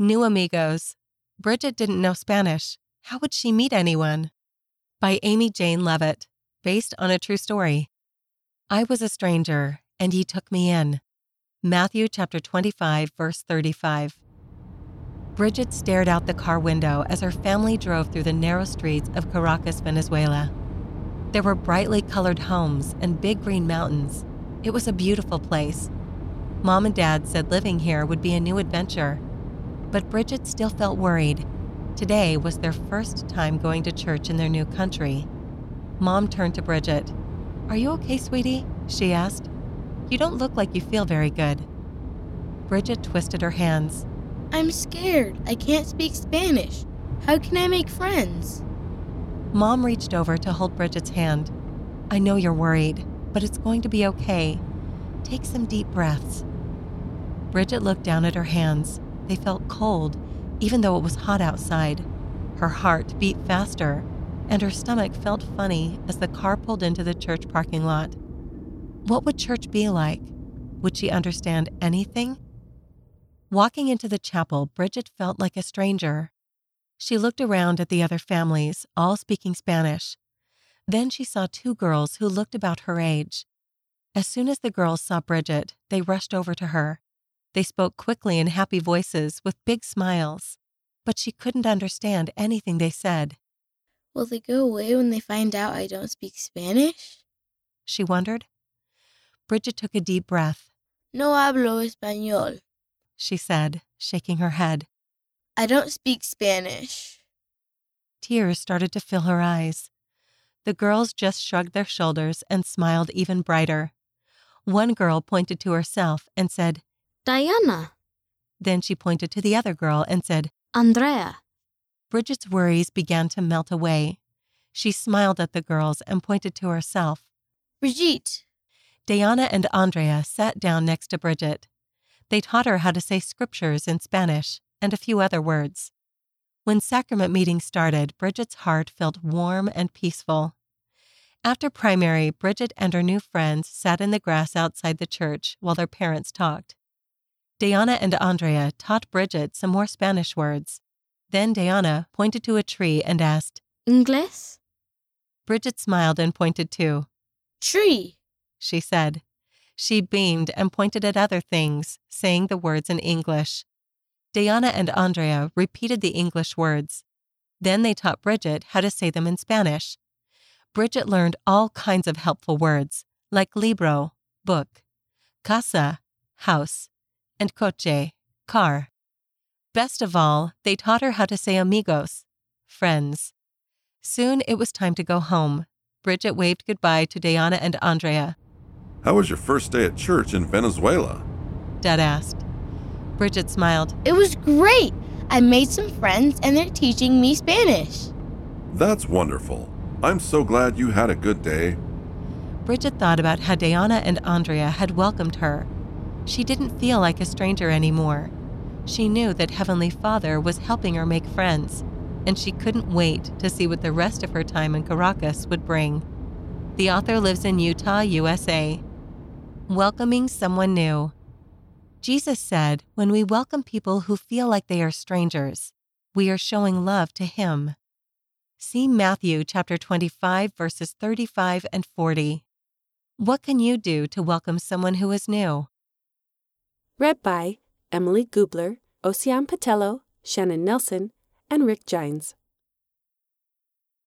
New Amigos. Bridget didn't know Spanish. How would she meet anyone? By Amy Jane Levitt, based on a true story. I was a stranger, and ye took me in. Matthew chapter 25, verse 35. Bridget stared out the car window as her family drove through the narrow streets of Caracas, Venezuela. There were brightly colored homes and big green mountains. It was a beautiful place. Mom and Dad said living here would be a new adventure. But Bridget still felt worried. Today was their first time going to church in their new country. Mom turned to Bridget. Are you okay, sweetie? she asked. You don't look like you feel very good. Bridget twisted her hands. I'm scared. I can't speak Spanish. How can I make friends? Mom reached over to hold Bridget's hand. I know you're worried, but it's going to be okay. Take some deep breaths. Bridget looked down at her hands. They felt cold, even though it was hot outside. Her heart beat faster, and her stomach felt funny as the car pulled into the church parking lot. What would church be like? Would she understand anything? Walking into the chapel, Bridget felt like a stranger. She looked around at the other families, all speaking Spanish. Then she saw two girls who looked about her age. As soon as the girls saw Bridget, they rushed over to her. They spoke quickly in happy voices with big smiles, but she couldn't understand anything they said. Will they go away when they find out I don't speak Spanish? She wondered. Bridget took a deep breath. No hablo español, she said, shaking her head. I don't speak Spanish. Tears started to fill her eyes. The girls just shrugged their shoulders and smiled even brighter. One girl pointed to herself and said, Diana. Then she pointed to the other girl and said, Andrea. Bridget's worries began to melt away. She smiled at the girls and pointed to herself. Bridget. Diana and Andrea sat down next to Bridget. They taught her how to say scriptures in Spanish and a few other words. When sacrament meeting started, Bridget's heart felt warm and peaceful. After primary, Bridget and her new friends sat in the grass outside the church while their parents talked. Diana and Andrea taught Bridget some more Spanish words. Then Diana pointed to a tree and asked, Inglés? Bridget smiled and pointed too. Tree, she said. She beamed and pointed at other things, saying the words in English. Diana and Andrea repeated the English words. Then they taught Bridget how to say them in Spanish. Bridget learned all kinds of helpful words, like libro, book, casa, house, and coche, car. Best of all, they taught her how to say amigos, friends. Soon it was time to go home. Bridget waved goodbye to Diana and Andrea. How was your first day at church in Venezuela? Dad asked. Bridget smiled. It was great. I made some friends and they're teaching me Spanish. That's wonderful. I'm so glad you had a good day. Bridget thought about how Diana and Andrea had welcomed her. She didn't feel like a stranger anymore. She knew that Heavenly Father was helping her make friends, and she couldn't wait to see what the rest of her time in Caracas would bring. The author lives in Utah, USA. Welcoming someone new. Jesus said, when we welcome people who feel like they are strangers, we are showing love to Him. See Matthew chapter 25, verses 35 and 40. What can you do to welcome someone who is new? Read by Emily Gubler, Ocean Patello, Shannon Nelson, and Rick Gines.